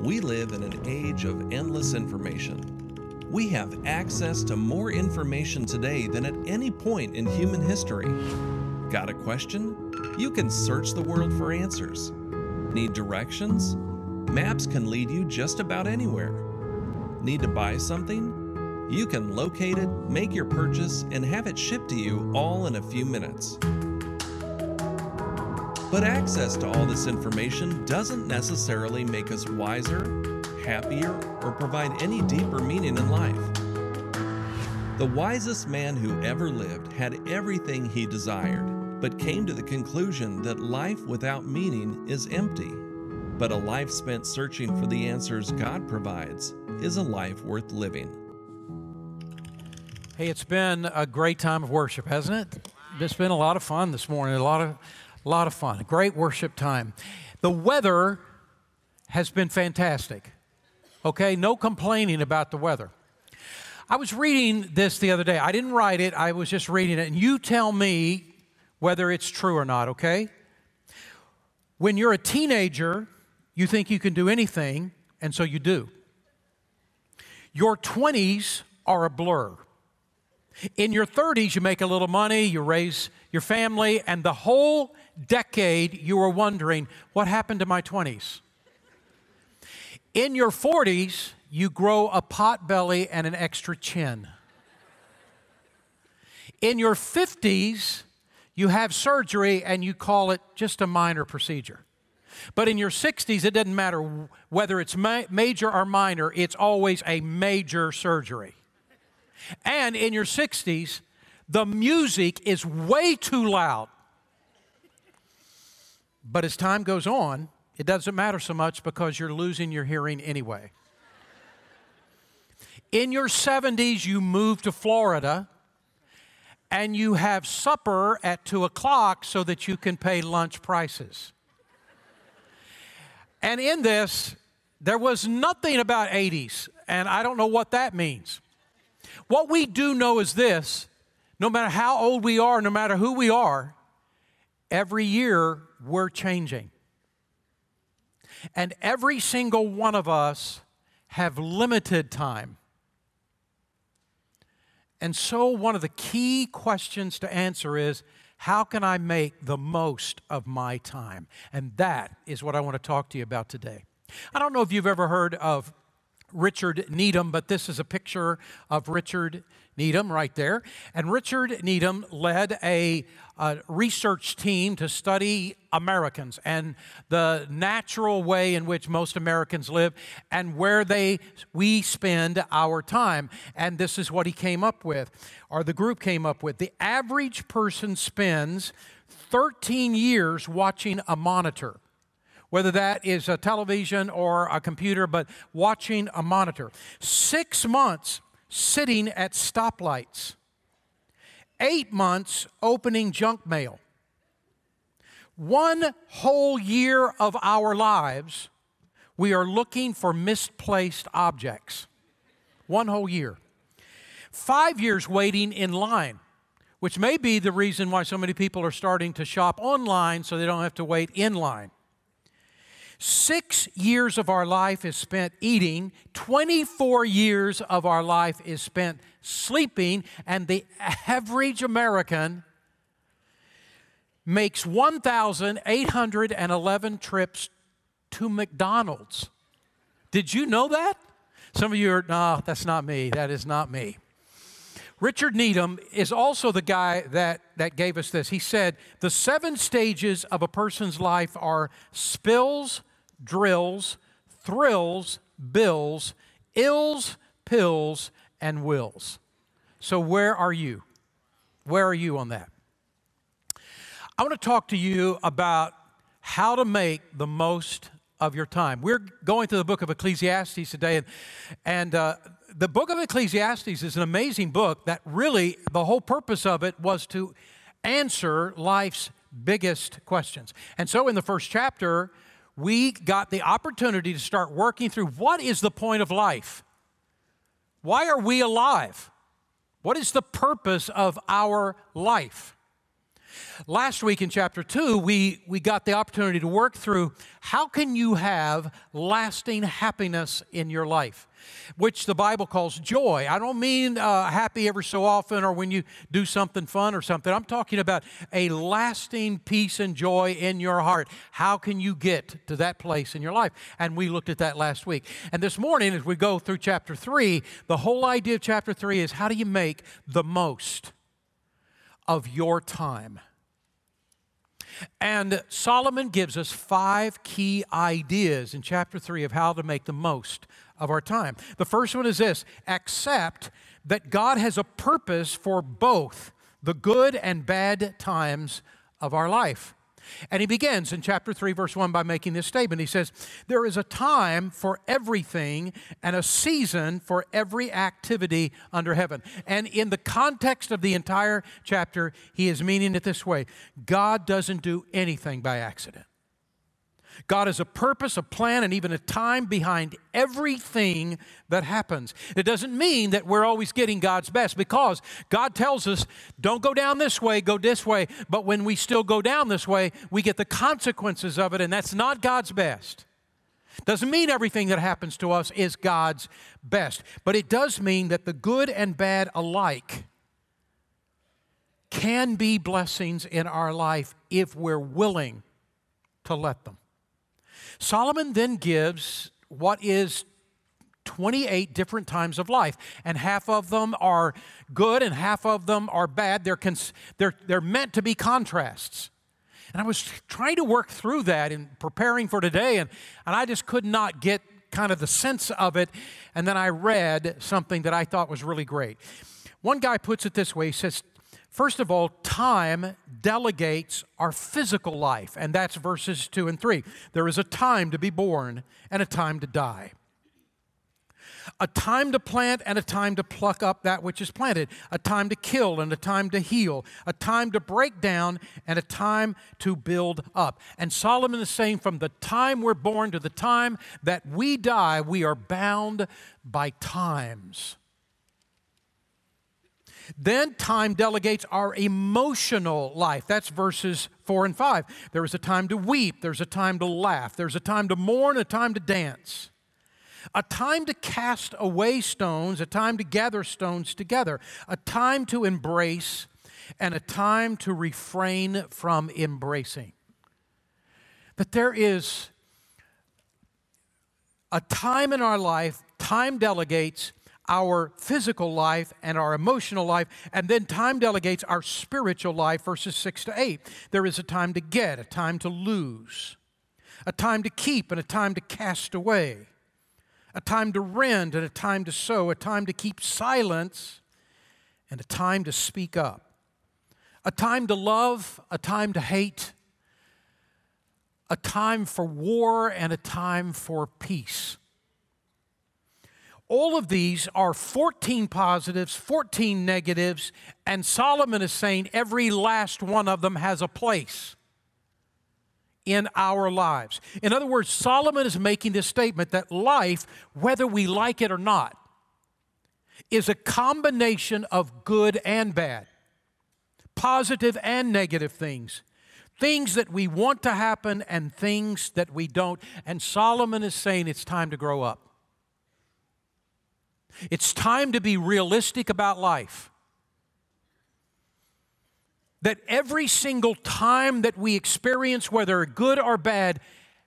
We live in an age of endless information. We have access to more information today than at any point in human history. Got a question? You can search the world for answers. Need directions? Maps can lead you just about anywhere. Need to buy something? You can locate it, make your purchase, and have it shipped to you all in a few minutes. But access to all this information doesn't necessarily make us wiser, happier, or provide any deeper meaning in life. The wisest man who ever lived had everything he desired, but came to the conclusion that life without meaning is empty. But a life spent searching for the answers God provides is a life worth living. Hey, it's been a great time of worship, hasn't it? It's been a lot of fun this morning. A lot of a lot of fun. Great worship time. The weather has been fantastic. Okay, no complaining about the weather. I was reading this the other day. I didn't write it, I was just reading it. And you tell me whether it's true or not, okay? When you're a teenager, you think you can do anything, and so you do. Your 20s are a blur. In your 30s, you make a little money, you raise your family, and the whole decade you were wondering, what happened to my 20s? In your 40s, you grow a pot belly and an extra chin. In your 50s, you have surgery and you call it just a minor procedure. But in your 60s, it doesn't matter whether it's ma- major or minor, it's always a major surgery. And in your 60s, the music is way too loud. But as time goes on, it doesn't matter so much because you're losing your hearing anyway. In your 70s, you move to Florida and you have supper at 2 o'clock so that you can pay lunch prices. And in this, there was nothing about 80s, and I don't know what that means. What we do know is this no matter how old we are, no matter who we are, every year we're changing. And every single one of us have limited time. And so, one of the key questions to answer is how can I make the most of my time? And that is what I want to talk to you about today. I don't know if you've ever heard of Richard Needham, but this is a picture of Richard Needham right there. And Richard Needham led a, a, research team to study Americans and the natural way in which most Americans live and where they we spend our time. And this is what he came up with, or the group came up with. The average person spends 13 years watching a monitor whether that is a television or a computer, but watching a monitor. Six months sitting at stoplights, eight months opening junk mail. One whole year of our lives, we are looking for misplaced objects. One whole year. Five years waiting in line, which may be the reason why so many people are starting to shop online so they don't have to wait in line. Six years of our life is spent eating, 24 years of our life is spent sleeping, and the average American makes 1,811 trips to McDonald's. Did you know that? Some of you are, no, that's not me. That is not me. Richard Needham is also the guy that, that gave us this. He said, The seven stages of a person's life are spills, drills, thrills, bills, ills, pills, and wills. So, where are you? Where are you on that? I want to talk to you about how to make the most of your time. We're going through the book of Ecclesiastes today, and, and uh, the book of Ecclesiastes is an amazing book that really, the whole purpose of it was to answer life's biggest questions. And so, in the first chapter, we got the opportunity to start working through what is the point of life? Why are we alive? What is the purpose of our life? Last week in chapter 2, we, we got the opportunity to work through how can you have lasting happiness in your life, which the Bible calls joy. I don't mean uh, happy every so often or when you do something fun or something. I'm talking about a lasting peace and joy in your heart. How can you get to that place in your life? And we looked at that last week. And this morning, as we go through chapter 3, the whole idea of chapter 3 is how do you make the most of your time? And Solomon gives us five key ideas in chapter 3 of how to make the most of our time. The first one is this accept that God has a purpose for both the good and bad times of our life. And he begins in chapter 3, verse 1 by making this statement. He says, There is a time for everything and a season for every activity under heaven. And in the context of the entire chapter, he is meaning it this way God doesn't do anything by accident. God has a purpose, a plan, and even a time behind everything that happens. It doesn't mean that we're always getting God's best because God tells us, don't go down this way, go this way. But when we still go down this way, we get the consequences of it, and that's not God's best. Doesn't mean everything that happens to us is God's best, but it does mean that the good and bad alike can be blessings in our life if we're willing to let them. Solomon then gives what is 28 different times of life, and half of them are good and half of them are bad. They're, cons- they're, they're meant to be contrasts. And I was trying to work through that in preparing for today, and, and I just could not get kind of the sense of it. And then I read something that I thought was really great. One guy puts it this way he says, First of all, time delegates our physical life, and that's verses 2 and 3. There is a time to be born and a time to die. A time to plant and a time to pluck up that which is planted. A time to kill and a time to heal. A time to break down and a time to build up. And Solomon is saying from the time we're born to the time that we die, we are bound by times. Then time delegates our emotional life. That's verses 4 and 5. There is a time to weep, there's a time to laugh, there's a time to mourn, a time to dance. A time to cast away stones, a time to gather stones together, a time to embrace, and a time to refrain from embracing. That there is a time in our life, time delegates our physical life and our emotional life, and then time delegates our spiritual life, verses 6 to 8. There is a time to get, a time to lose, a time to keep, and a time to cast away, a time to rend, and a time to sew, a time to keep silence, and a time to speak up, a time to love, a time to hate, a time for war, and a time for peace all of these are 14 positives, 14 negatives, and Solomon is saying every last one of them has a place in our lives. In other words, Solomon is making this statement that life, whether we like it or not, is a combination of good and bad, positive and negative things, things that we want to happen and things that we don't. And Solomon is saying it's time to grow up. It's time to be realistic about life. That every single time that we experience, whether good or bad,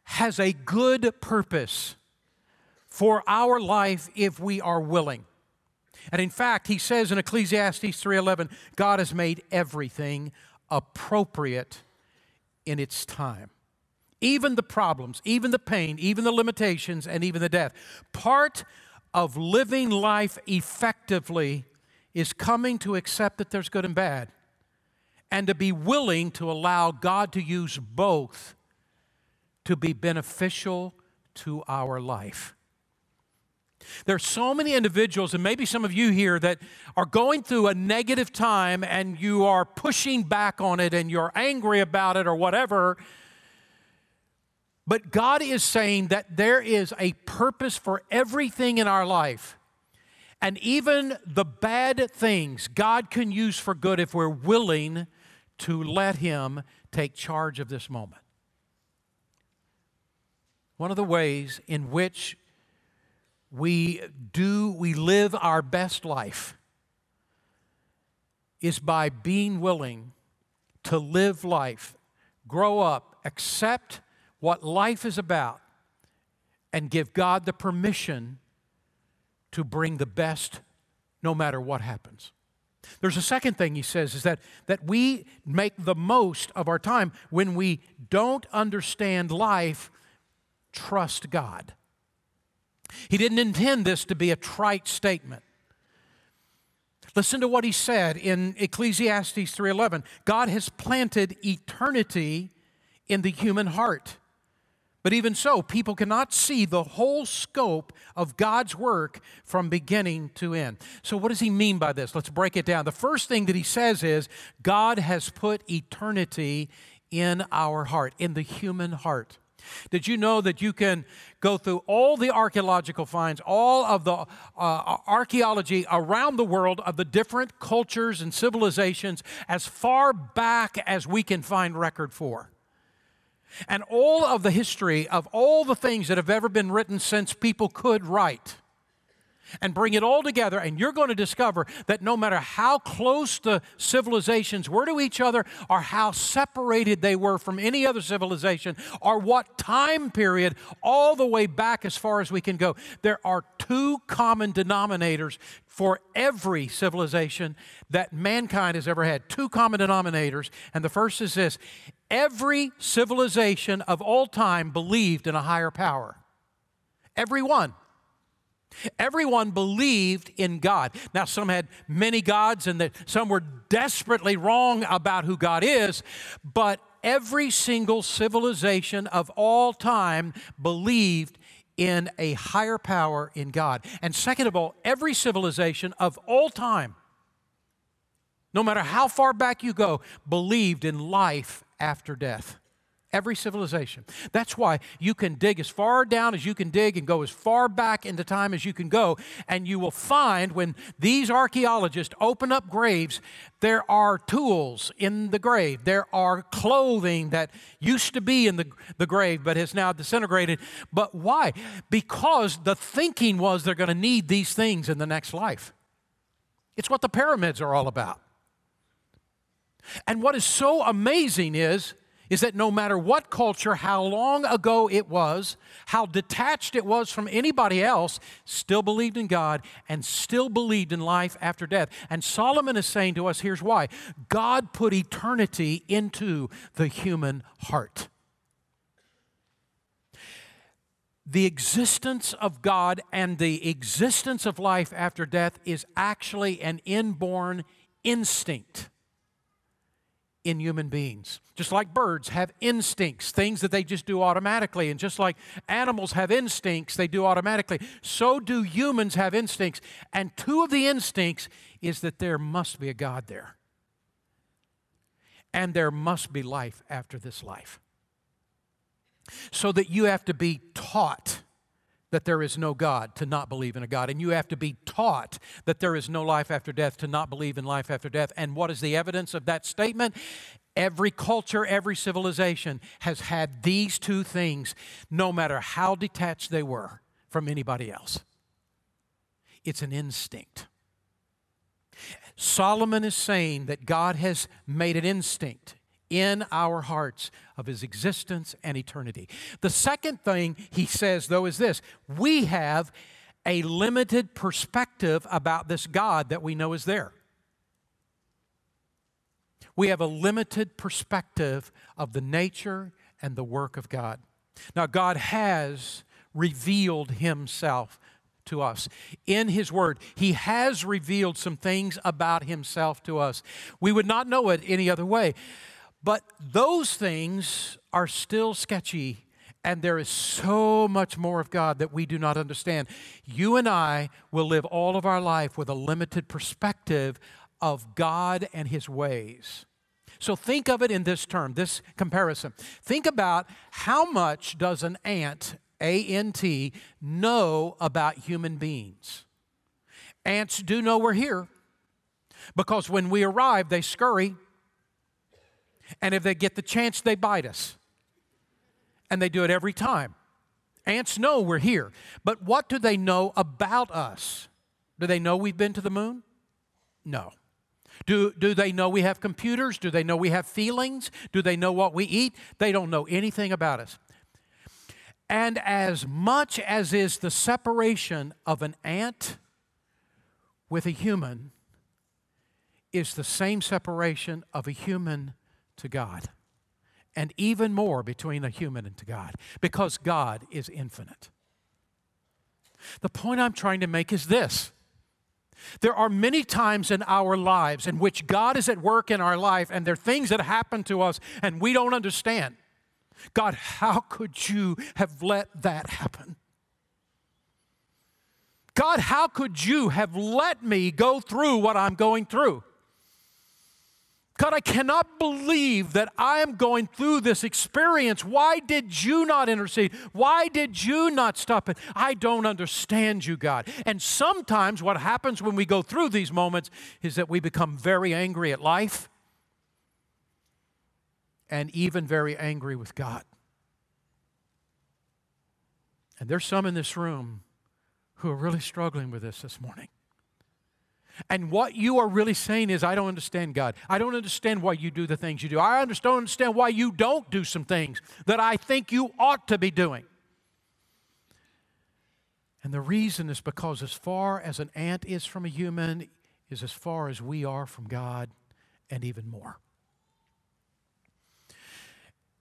has a good purpose for our life if we are willing. And in fact, he says in Ecclesiastes 3:11, God has made everything appropriate in its time. Even the problems, even the pain, even the limitations, and even the death. Part of living life effectively is coming to accept that there's good and bad and to be willing to allow God to use both to be beneficial to our life. There are so many individuals, and maybe some of you here, that are going through a negative time and you are pushing back on it and you're angry about it or whatever but God is saying that there is a purpose for everything in our life. And even the bad things God can use for good if we're willing to let Him take charge of this moment. One of the ways in which we do, we live our best life is by being willing to live life, grow up, accept what life is about, and give God the permission to bring the best no matter what happens. There's a second thing he says is that, that we make the most of our time when we don't understand life, trust God. He didn't intend this to be a trite statement. Listen to what he said in Ecclesiastes 3:11. God has planted eternity in the human heart. But even so, people cannot see the whole scope of God's work from beginning to end. So, what does he mean by this? Let's break it down. The first thing that he says is God has put eternity in our heart, in the human heart. Did you know that you can go through all the archaeological finds, all of the uh, archaeology around the world of the different cultures and civilizations as far back as we can find record for? And all of the history of all the things that have ever been written since people could write and bring it all together, and you're going to discover that no matter how close the civilizations were to each other, or how separated they were from any other civilization, or what time period, all the way back as far as we can go, there are two common denominators for every civilization that mankind has ever had. Two common denominators, and the first is this every civilization of all time believed in a higher power. Every one. Everyone believed in God. Now, some had many gods, and some were desperately wrong about who God is, but every single civilization of all time believed in a higher power in God. And second of all, every civilization of all time, no matter how far back you go, believed in life after death. Every civilization. That's why you can dig as far down as you can dig and go as far back into time as you can go. And you will find when these archaeologists open up graves, there are tools in the grave. There are clothing that used to be in the, the grave but has now disintegrated. But why? Because the thinking was they're going to need these things in the next life. It's what the pyramids are all about. And what is so amazing is is that no matter what culture, how long ago it was, how detached it was from anybody else, still believed in God and still believed in life after death. And Solomon is saying to us here's why God put eternity into the human heart. The existence of God and the existence of life after death is actually an inborn instinct in human beings. Just like birds have instincts, things that they just do automatically. And just like animals have instincts, they do automatically. So do humans have instincts. And two of the instincts is that there must be a God there. And there must be life after this life. So that you have to be taught that there is no God to not believe in a God. And you have to be taught that there is no life after death to not believe in life after death. And what is the evidence of that statement? Every culture, every civilization has had these two things, no matter how detached they were from anybody else. It's an instinct. Solomon is saying that God has made an instinct in our hearts of his existence and eternity. The second thing he says, though, is this we have a limited perspective about this God that we know is there. We have a limited perspective of the nature and the work of God. Now, God has revealed himself to us. In His Word, He has revealed some things about Himself to us. We would not know it any other way. But those things are still sketchy, and there is so much more of God that we do not understand. You and I will live all of our life with a limited perspective of God and His ways. So think of it in this term, this comparison. Think about how much does an ant, A N T, know about human beings? Ants do know we're here because when we arrive, they scurry And if they get the chance, they bite us. And they do it every time. Ants know we're here. But what do they know about us? Do they know we've been to the moon? No. Do, do they know we have computers? Do they know we have feelings? Do they know what we eat? They don't know anything about us. And as much as is the separation of an ant with a human, is the same separation of a human to God. And even more between a human and to God, because God is infinite. The point I'm trying to make is this there are many times in our lives in which God is at work in our life, and there are things that happen to us and we don't understand. God, how could you have let that happen? God, how could you have let me go through what I'm going through? God, I cannot believe that I am going through this experience. Why did you not intercede? Why did you not stop it? I don't understand you, God. And sometimes what happens when we go through these moments is that we become very angry at life and even very angry with God. And there's some in this room who are really struggling with this this morning. And what you are really saying is, I don't understand God. I don't understand why you do the things you do. I don't understand why you don't do some things that I think you ought to be doing. And the reason is because, as far as an ant is from a human, is as far as we are from God, and even more.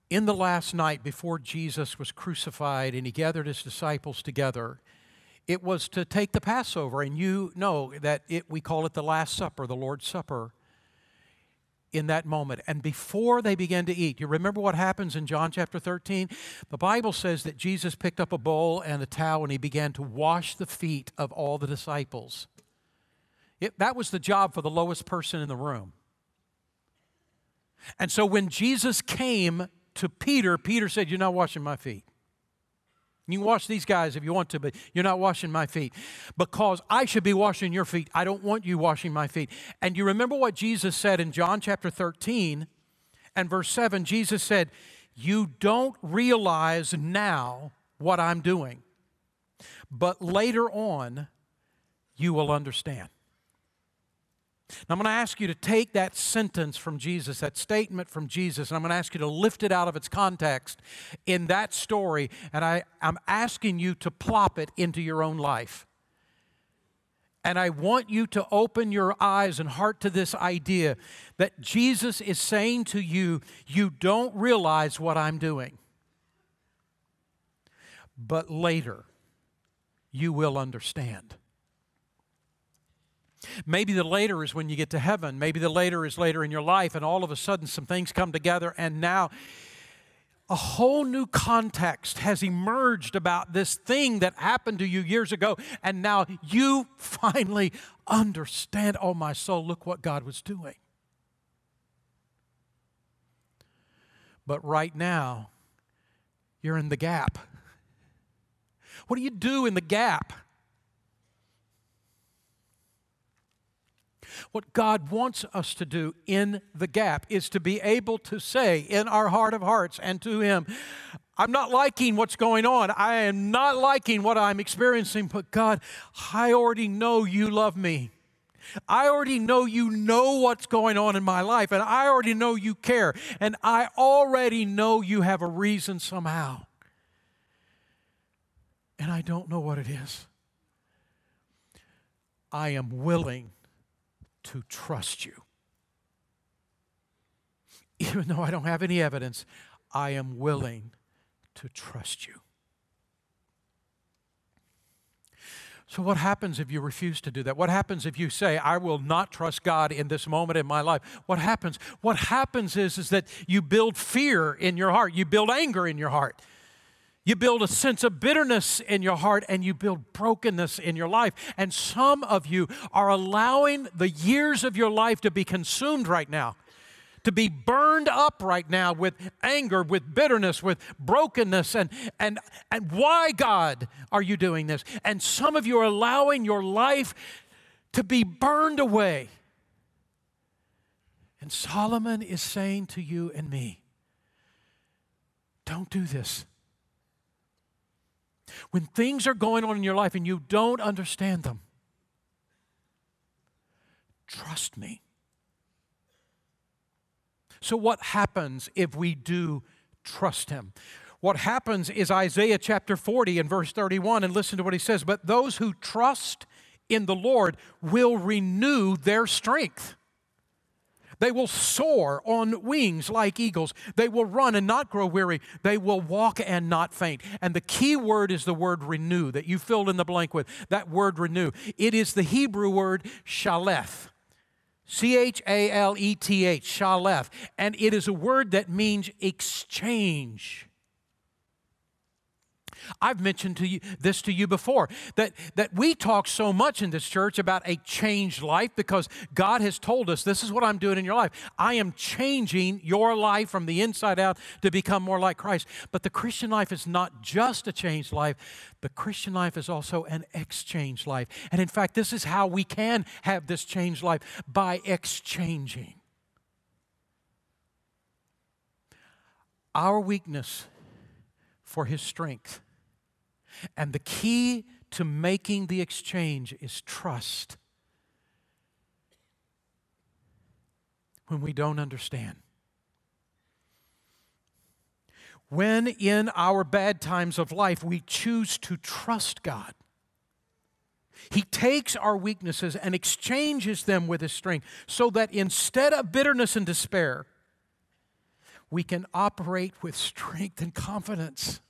In the last night before Jesus was crucified and he gathered his disciples together, it was to take the Passover. And you know that it, we call it the Last Supper, the Lord's Supper, in that moment. And before they began to eat, you remember what happens in John chapter 13? The Bible says that Jesus picked up a bowl and a towel and he began to wash the feet of all the disciples. It, that was the job for the lowest person in the room. And so when Jesus came to Peter, Peter said, You're not washing my feet. You can wash these guys if you want to, but you're not washing my feet because I should be washing your feet. I don't want you washing my feet. And you remember what Jesus said in John chapter 13 and verse 7? Jesus said, You don't realize now what I'm doing, but later on you will understand. Now, I'm going to ask you to take that sentence from Jesus, that statement from Jesus, and I'm going to ask you to lift it out of its context in that story, and I, I'm asking you to plop it into your own life. And I want you to open your eyes and heart to this idea that Jesus is saying to you, You don't realize what I'm doing. But later, you will understand. Maybe the later is when you get to heaven. Maybe the later is later in your life, and all of a sudden some things come together, and now a whole new context has emerged about this thing that happened to you years ago, and now you finally understand. Oh, my soul, look what God was doing. But right now, you're in the gap. What do you do in the gap? What God wants us to do in the gap is to be able to say in our heart of hearts and to Him, I'm not liking what's going on. I am not liking what I'm experiencing, but God, I already know you love me. I already know you know what's going on in my life, and I already know you care, and I already know you have a reason somehow. And I don't know what it is. I am willing to trust you. Even though I don't have any evidence, I am willing to trust you. So, what happens if you refuse to do that? What happens if you say, I will not trust God in this moment in my life? What happens? What happens is, is that you build fear in your heart, you build anger in your heart. You build a sense of bitterness in your heart and you build brokenness in your life. And some of you are allowing the years of your life to be consumed right now, to be burned up right now with anger, with bitterness, with brokenness. And, and, and why, God, are you doing this? And some of you are allowing your life to be burned away And Solomon is saying to you and me, don't do this. When things are going on in your life and you don't understand them, trust me. So, what happens if we do trust Him? What happens is Isaiah chapter 40 and verse 31, and listen to what he says. But those who trust in the Lord will renew their strength. They will soar on wings like eagles. They will run and not grow weary. They will walk and not faint. And the key word is the word renew that you filled in the blank with. That word renew. It is the Hebrew word shaleth. C H A L E T H, shaleth. And it is a word that means exchange. I've mentioned to you, this to you before that, that we talk so much in this church about a changed life because God has told us this is what I'm doing in your life. I am changing your life from the inside out to become more like Christ. But the Christian life is not just a changed life, the Christian life is also an exchanged life. And in fact, this is how we can have this changed life by exchanging. Our weakness for his strength and the key to making the exchange is trust. When we don't understand. When in our bad times of life we choose to trust God, He takes our weaknesses and exchanges them with His strength so that instead of bitterness and despair, we can operate with strength and confidence.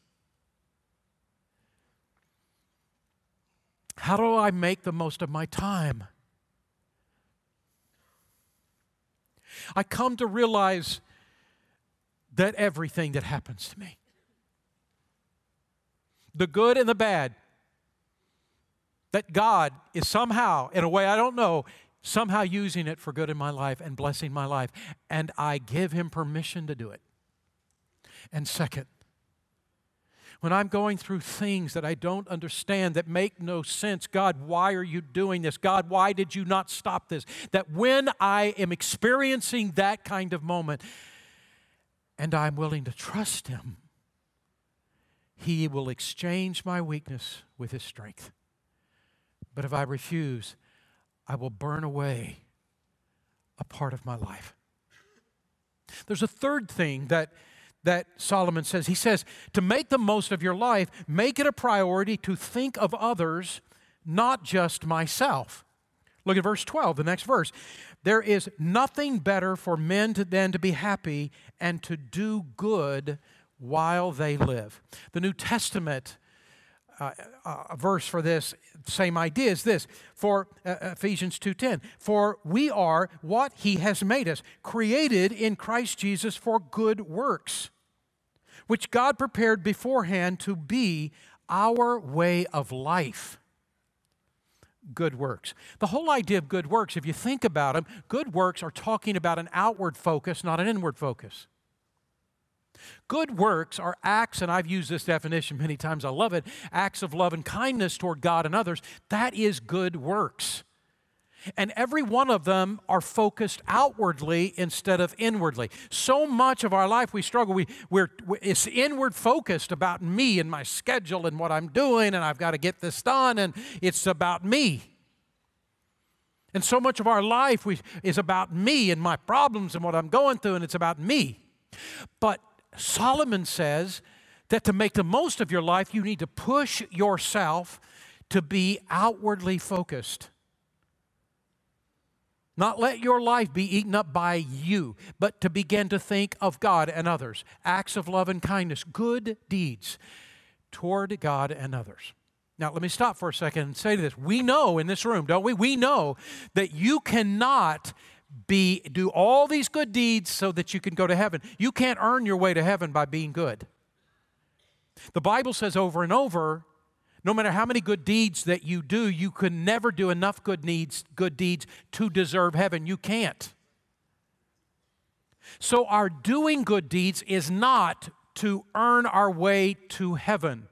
How do I make the most of my time? I come to realize that everything that happens to me, the good and the bad, that God is somehow, in a way I don't know, somehow using it for good in my life and blessing my life. And I give Him permission to do it. And second, when I'm going through things that I don't understand, that make no sense, God, why are you doing this? God, why did you not stop this? That when I am experiencing that kind of moment and I'm willing to trust Him, He will exchange my weakness with His strength. But if I refuse, I will burn away a part of my life. There's a third thing that that Solomon says. He says, to make the most of your life, make it a priority to think of others, not just myself. Look at verse 12, the next verse. There is nothing better for men to, than to be happy and to do good while they live. The New Testament uh, uh, verse for this same idea is this for uh, Ephesians 2:10 for we are what he has made us created in Christ Jesus for good works which God prepared beforehand to be our way of life. Good works. The whole idea of good works, if you think about them, good works are talking about an outward focus, not an inward focus. Good works are acts, and I've used this definition many times, I love it acts of love and kindness toward God and others. That is good works. And every one of them are focused outwardly instead of inwardly. So much of our life we struggle. We, we're, it's inward focused about me and my schedule and what I'm doing, and I've got to get this done, and it's about me. And so much of our life we, is about me and my problems and what I'm going through, and it's about me. But Solomon says that to make the most of your life, you need to push yourself to be outwardly focused. Not let your life be eaten up by you, but to begin to think of God and others. Acts of love and kindness, good deeds toward God and others. Now, let me stop for a second and say this. We know in this room, don't we? We know that you cannot be do all these good deeds so that you can go to heaven. You can't earn your way to heaven by being good. The Bible says over and over no matter how many good deeds that you do, you can never do enough good needs, good deeds to deserve heaven. You can't. So our doing good deeds is not to earn our way to heaven.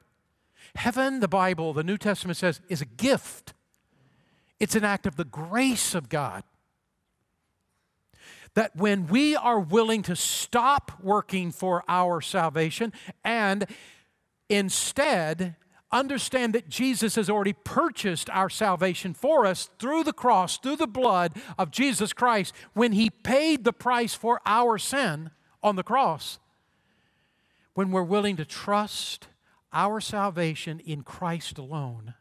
Heaven, the Bible, the New Testament says, is a gift. It's an act of the grace of God. that when we are willing to stop working for our salvation and instead understand that Jesus has already purchased our salvation for us through the cross, through the blood of Jesus Christ, when He paid the price for our sin on the cross, when we're willing to trust our salvation in Christ alone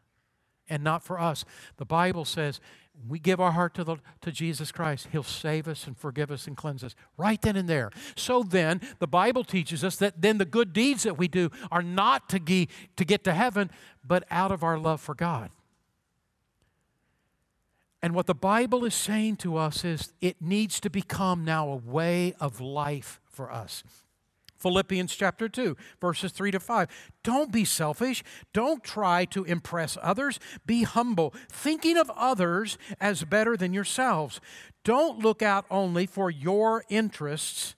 and not for us, the Bible says we give our heart to, the, to Jesus Christ, He'll save us and forgive us and cleanse us right then and there. So then, the Bible teaches us that then the good deeds that we do are not to, ge- to get to heaven, but out of our love for God. And what the Bible is saying to us is it needs to become now a way of life for us. Philippians chapter 2, verses 3 to 5. Don't be selfish. Don't try to impress others. Be humble, thinking of others as better than yourselves. Don't look out only for your interests,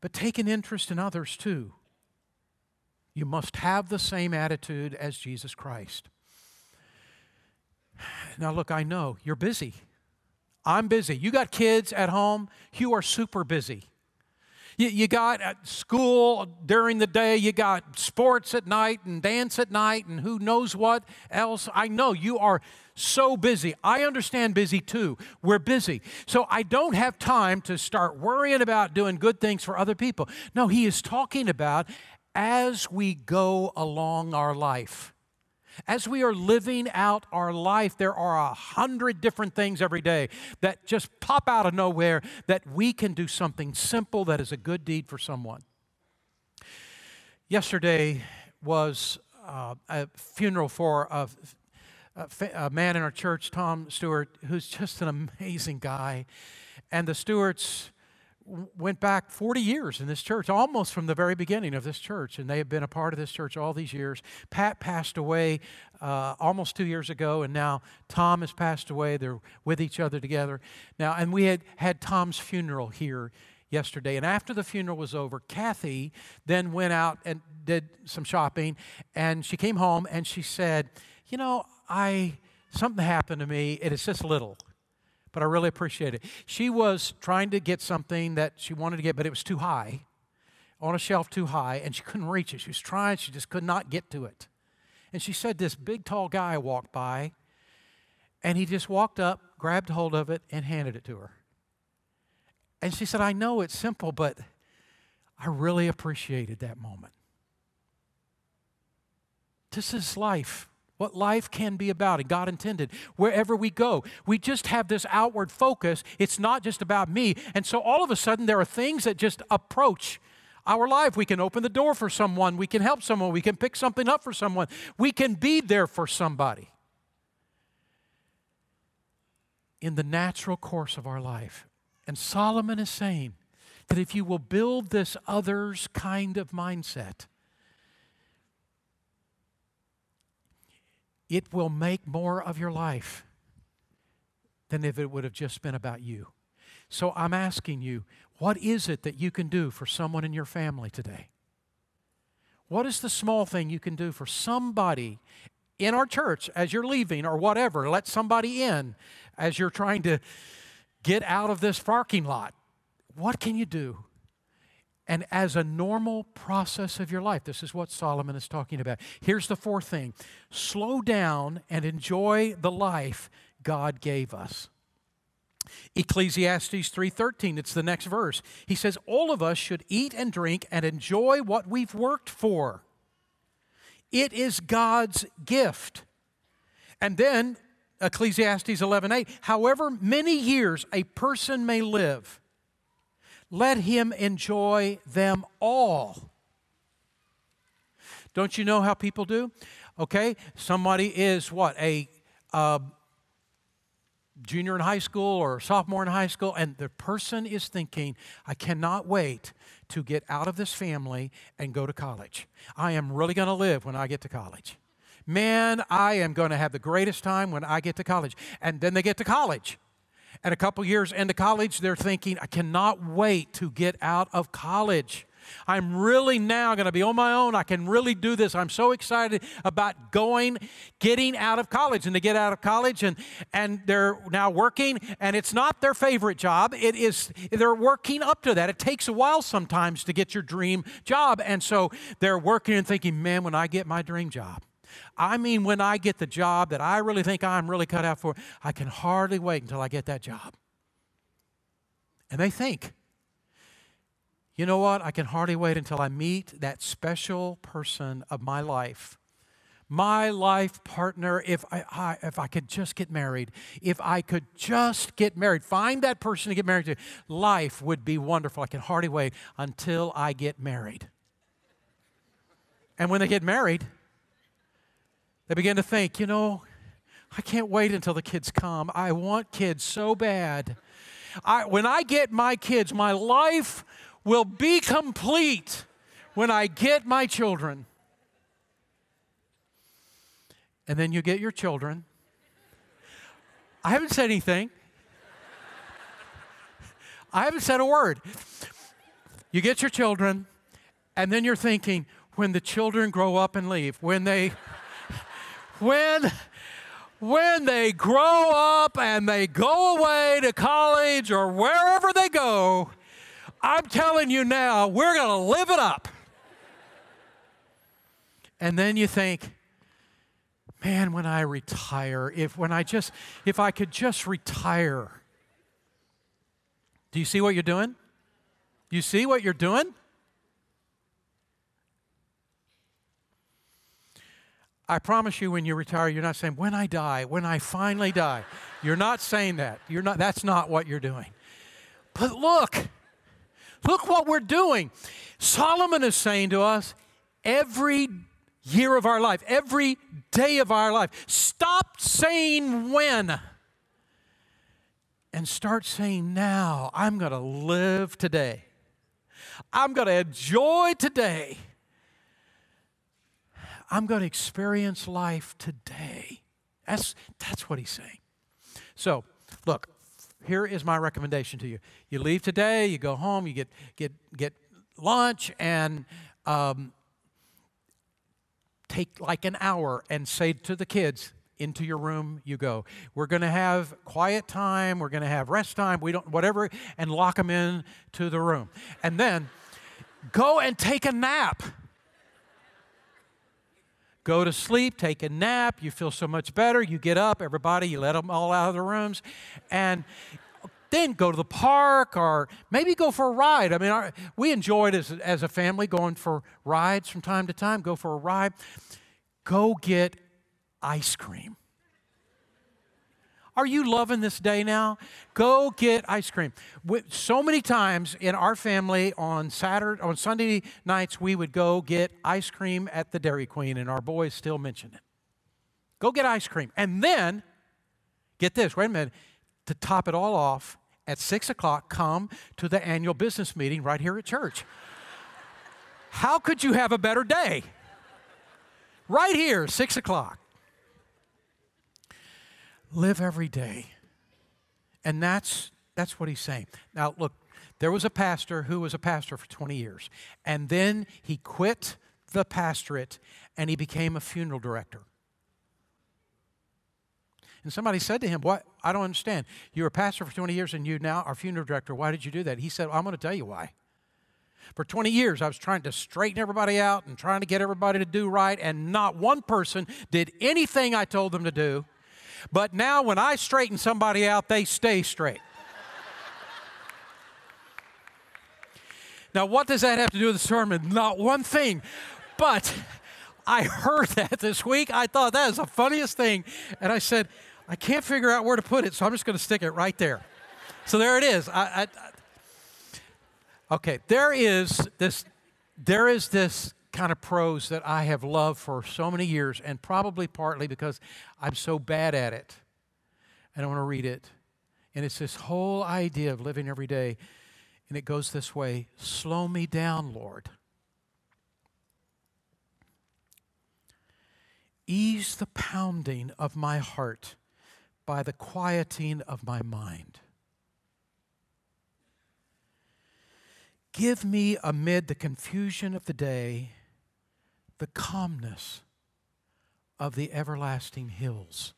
but take an interest in others too. You must have the same attitude as Jesus Christ. Now, look, I know you're busy. I'm busy. You got kids at home, you are super busy. You, you got school during the day, you got sports at night and dance at night and who knows what else. I know you are so busy. I understand busy too. We're busy. So I don't have time to start worrying about doing good things for other people. No, he is talking about as we go along our life. As we are living out our life, there are a hundred different things every day that just pop out of nowhere that we can do something simple that is a good deed for someone. Yesterday was uh, a funeral for a, a, a man in our church, Tom Stewart, who's just an amazing guy. And the Stewarts went back 40 years in this church, almost from the very beginning of this church, and they have been a part of this church all these years. Pat passed away uh, almost two years ago, and now Tom has passed away. They're with each other together now, and we had had Tom's funeral here yesterday. And after the funeral was over, Kathy then went out and did some shopping, and she came home and she said, "You know, I." Something happened to me. It is just little but I really appreciate it. She was trying to get something that she wanted to get, but it was too high, on a shelf too high, and she couldn't reach it. She was trying, she just could not get to it. And she said, This big, tall guy walked by, and he just walked up, grabbed hold of it, and handed it to her. And she said, I know it's simple, but I really appreciated that moment. This is life what life can be about, and God intended. Wherever we go, we just have this outward focus. It's not just about me. And so all of a sudden, there are things that just approach our life. We can open the door for someone, we can help someone, we can pick something up for someone, we can be there for somebody. In the natural course of our life. And Solomon is saying that if you will build this others kind of mindset, it will make more of your life than if it would have just been about you. So I'm asking you, what is it that you can do for someone in your family today? What is the small thing you can do for somebody in our church as you're leaving or whatever? Let somebody in as you're trying to get out of this parking lot. What can you do? And as a normal process of your life. This is what Solomon is talking about. Here's the fourth thing slow down and enjoy the life God gave us. Ecclesiastes 3:13 it's the next verse. He says all of us should eat and drink and enjoy what we've worked for. It is God's gift. And then Ecclesiastes 11:8 however many years a person may live let him enjoy them all. Don't you know how people do? Okay, somebody is what? A uh, junior in high school or sophomore in high school, and the person is thinking, I cannot wait to get out of this family and go to college. I am really going to live when I get to college. Man, I am going to have the greatest time when I get to college. And then they get to college and a couple years into college, they're thinking, I cannot wait to get out of college. I'm really now going to be on my own. I can really do this. I'm so excited about going, getting out of college. And to get out of college and, and they're now working, and it's not their favorite job. It is, they're working up to that. It takes a while sometimes to get your dream job. And so they're working and thinking, man, when I get my dream job, I mean, when I get the job that I really think I'm really cut out for, I can hardly wait until I get that job. And they think, you know what? I can hardly wait until I meet that special person of my life. My life partner, if I, I, if I could just get married, if I could just get married, find that person to get married to, life would be wonderful. I can hardly wait until I get married. And when they get married, they begin to think, you know, I can't wait until the kids come. I want kids so bad. I, when I get my kids, my life will be complete when I get my children. And then you get your children. I haven't said anything. I haven't said a word. You get your children, and then you're thinking, when the children grow up and leave, when they, when, when they grow up and they go away to college or wherever they go, I'm telling you now, we're going to live it up. And then you think, man, when I retire, if when I just if I could just retire. Do you see what you're doing? You see what you're doing? I promise you when you retire, you're not saying, when I die, when I finally die. You're not saying that. You're not, that's not what you're doing. But look, Look what we're doing. Solomon is saying to us every year of our life, every day of our life, stop saying when and start saying now. I'm going to live today. I'm going to enjoy today. I'm going to experience life today. That's, that's what he's saying. So, look, here is my recommendation to you. You leave today, you go home, you get, get, get lunch, and um, take like an hour and say to the kids, into your room you go. We're going to have quiet time, we're going to have rest time, we don't whatever and lock them in to the room. And then go and take a nap. Go to sleep, take a nap, you feel so much better, you get up, everybody, you let them all out of the rooms, and then go to the park or maybe go for a ride. I mean, our, we enjoyed as, as a family going for rides from time to time, go for a ride. Go get ice cream. Are you loving this day now? Go get ice cream. So many times in our family on Saturday, on Sunday nights, we would go get ice cream at the Dairy Queen, and our boys still mention it. Go get ice cream. And then, get this, wait a minute, to top it all off, at six o'clock, come to the annual business meeting right here at church. How could you have a better day? Right here, six o'clock live every day. And that's, that's what he's saying. Now, look, there was a pastor who was a pastor for 20 years, and then he quit the pastorate and he became a funeral director. And somebody said to him, What? I don't understand. You were a pastor for 20 years and you now are funeral director. Why did you do that? He said, I'm going to tell you why. For 20 years, I was trying to straighten everybody out and trying to get everybody to do right, and not one person did anything I told them to do. But now when I straighten somebody out, they stay straight. now, what does that have to do with the sermon? Not one thing. But I heard that this week. I thought that is the funniest thing. And I said, I can't figure out where to put it, so I'm just going to stick it right there. So there it is. I, I, okay, there is this. There is this kind of prose that I have loved for so many years, and probably partly because I'm so bad at it. And I want to read it. And it's this whole idea of living every day. And it goes this way Slow me down, Lord. Ease the pounding of my heart by the quieting of my mind. Give me amid the confusion of the day the calmness of the everlasting hills.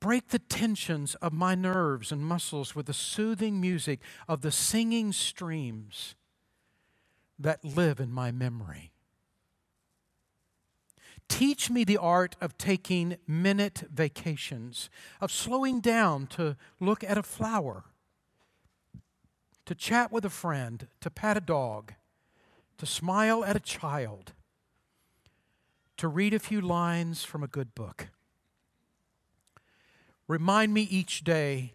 Break the tensions of my nerves and muscles with the soothing music of the singing streams that live in my memory. Teach me the art of taking minute vacations, of slowing down to look at a flower, to chat with a friend, to pat a dog, to smile at a child, to read a few lines from a good book. Remind me each day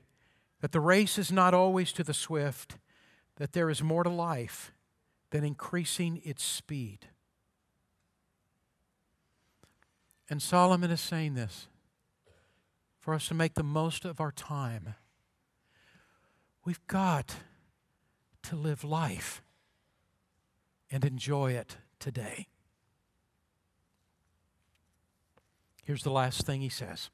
that the race is not always to the swift, that there is more to life than increasing its speed. And Solomon is saying this for us to make the most of our time. We've got to live life and enjoy it today. Here's the last thing he says.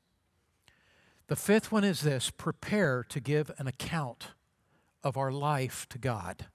The fifth one is this prepare to give an account of our life to God.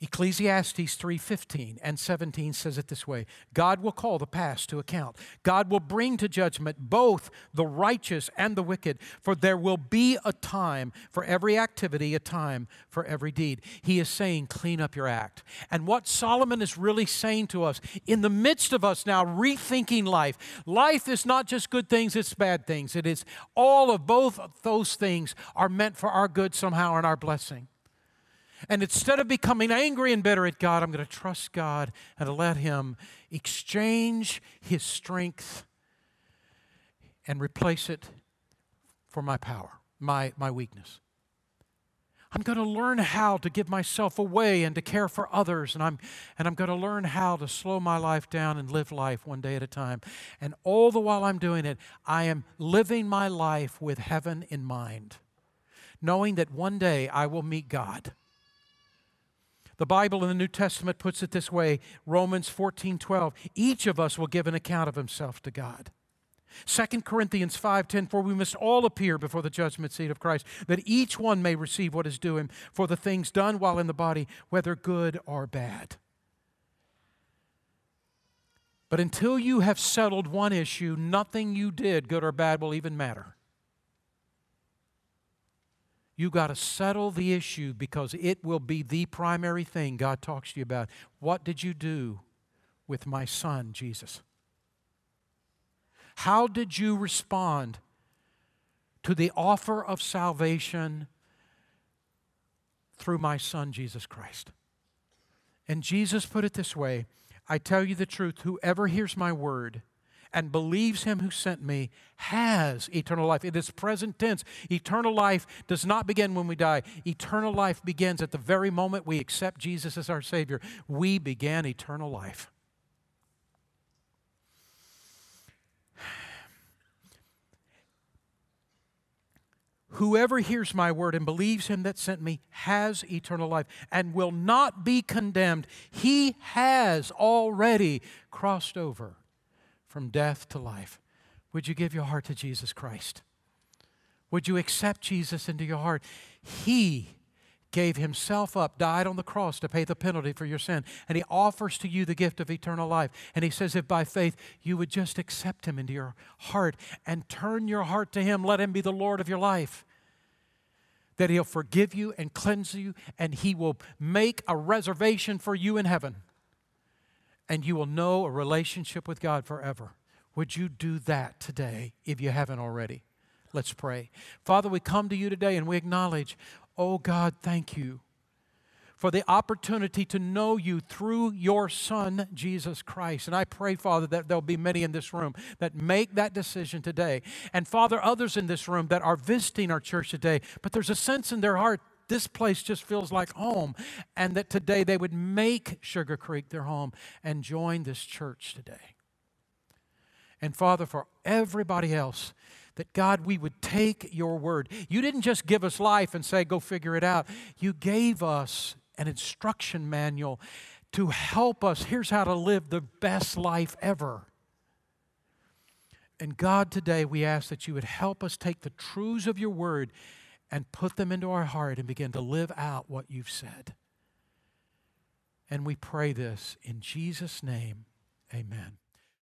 Ecclesiastes 3:15 and 17 says it this way. God will call the past to account. God will bring to judgment both the righteous and the wicked, for there will be a time for every activity, a time for every deed. He is saying clean up your act. And what Solomon is really saying to us in the midst of us now rethinking life. Life is not just good things, it's bad things. It is all of both of those things are meant for our good somehow and our blessing. And instead of becoming angry and bitter at God, I'm going to trust God and let Him exchange His strength and replace it for my power, my, my weakness. I'm going to learn how to give myself away and to care for others. And I'm, and I'm going to learn how to slow my life down and live life one day at a time. And all the while I'm doing it, I am living my life with heaven in mind, knowing that one day I will meet God. The Bible in the New Testament puts it this way Romans 14 12. Each of us will give an account of himself to God. 2 Corinthians 5:10 For we must all appear before the judgment seat of Christ that each one may receive what is due him for the things done while in the body whether good or bad. But until you have settled one issue nothing you did good or bad will even matter. You got to settle the issue because it will be the primary thing God talks to you about. What did you do with my son, Jesus? How did you respond to the offer of salvation through my son, Jesus Christ? And Jesus put it this way I tell you the truth, whoever hears my word and believes him who sent me has eternal life. In It is present tense. Eternal life does not begin when we die. Eternal life begins at the very moment we accept Jesus as our Savior. We began eternal life. Whoever hears my word and believes him that sent me has eternal life and will not be condemned. He has already crossed over from death to life. Would you give your heart to Jesus Christ? Would you accept Jesus into your heart? He gave himself up, died on the cross to pay the penalty for your sin, and he offers to you the gift of eternal life. And he says, if by faith you would just accept him into your heart and turn your heart to him, let him be the Lord of your life. That he'll forgive you and cleanse you, and he will make a reservation for you in heaven and you will know a relationship with God forever. Would you do that today if you haven't already? Let's pray. Father, we come to you today and we acknowledge, oh God, thank you for the opportunity to know you through your Son, Jesus Christ. And I pray, Father, that there'll be many in this room that make that decision today. And Father, others in this room that are visiting our church today, but there's a sense in their heart this place just feels like home, and that today they would make Sugar Creek their home and join this church today. And Father, for everybody else, that God, we would take your word. You didn't just give us life and say, go figure it out. You gave us an instruction manual to help us. Here's how to live the best life ever. And God, today we ask that you would help us take the truths of your word and put them into our heart and begin to live out what you've said. And we pray this in Jesus' name. Amen.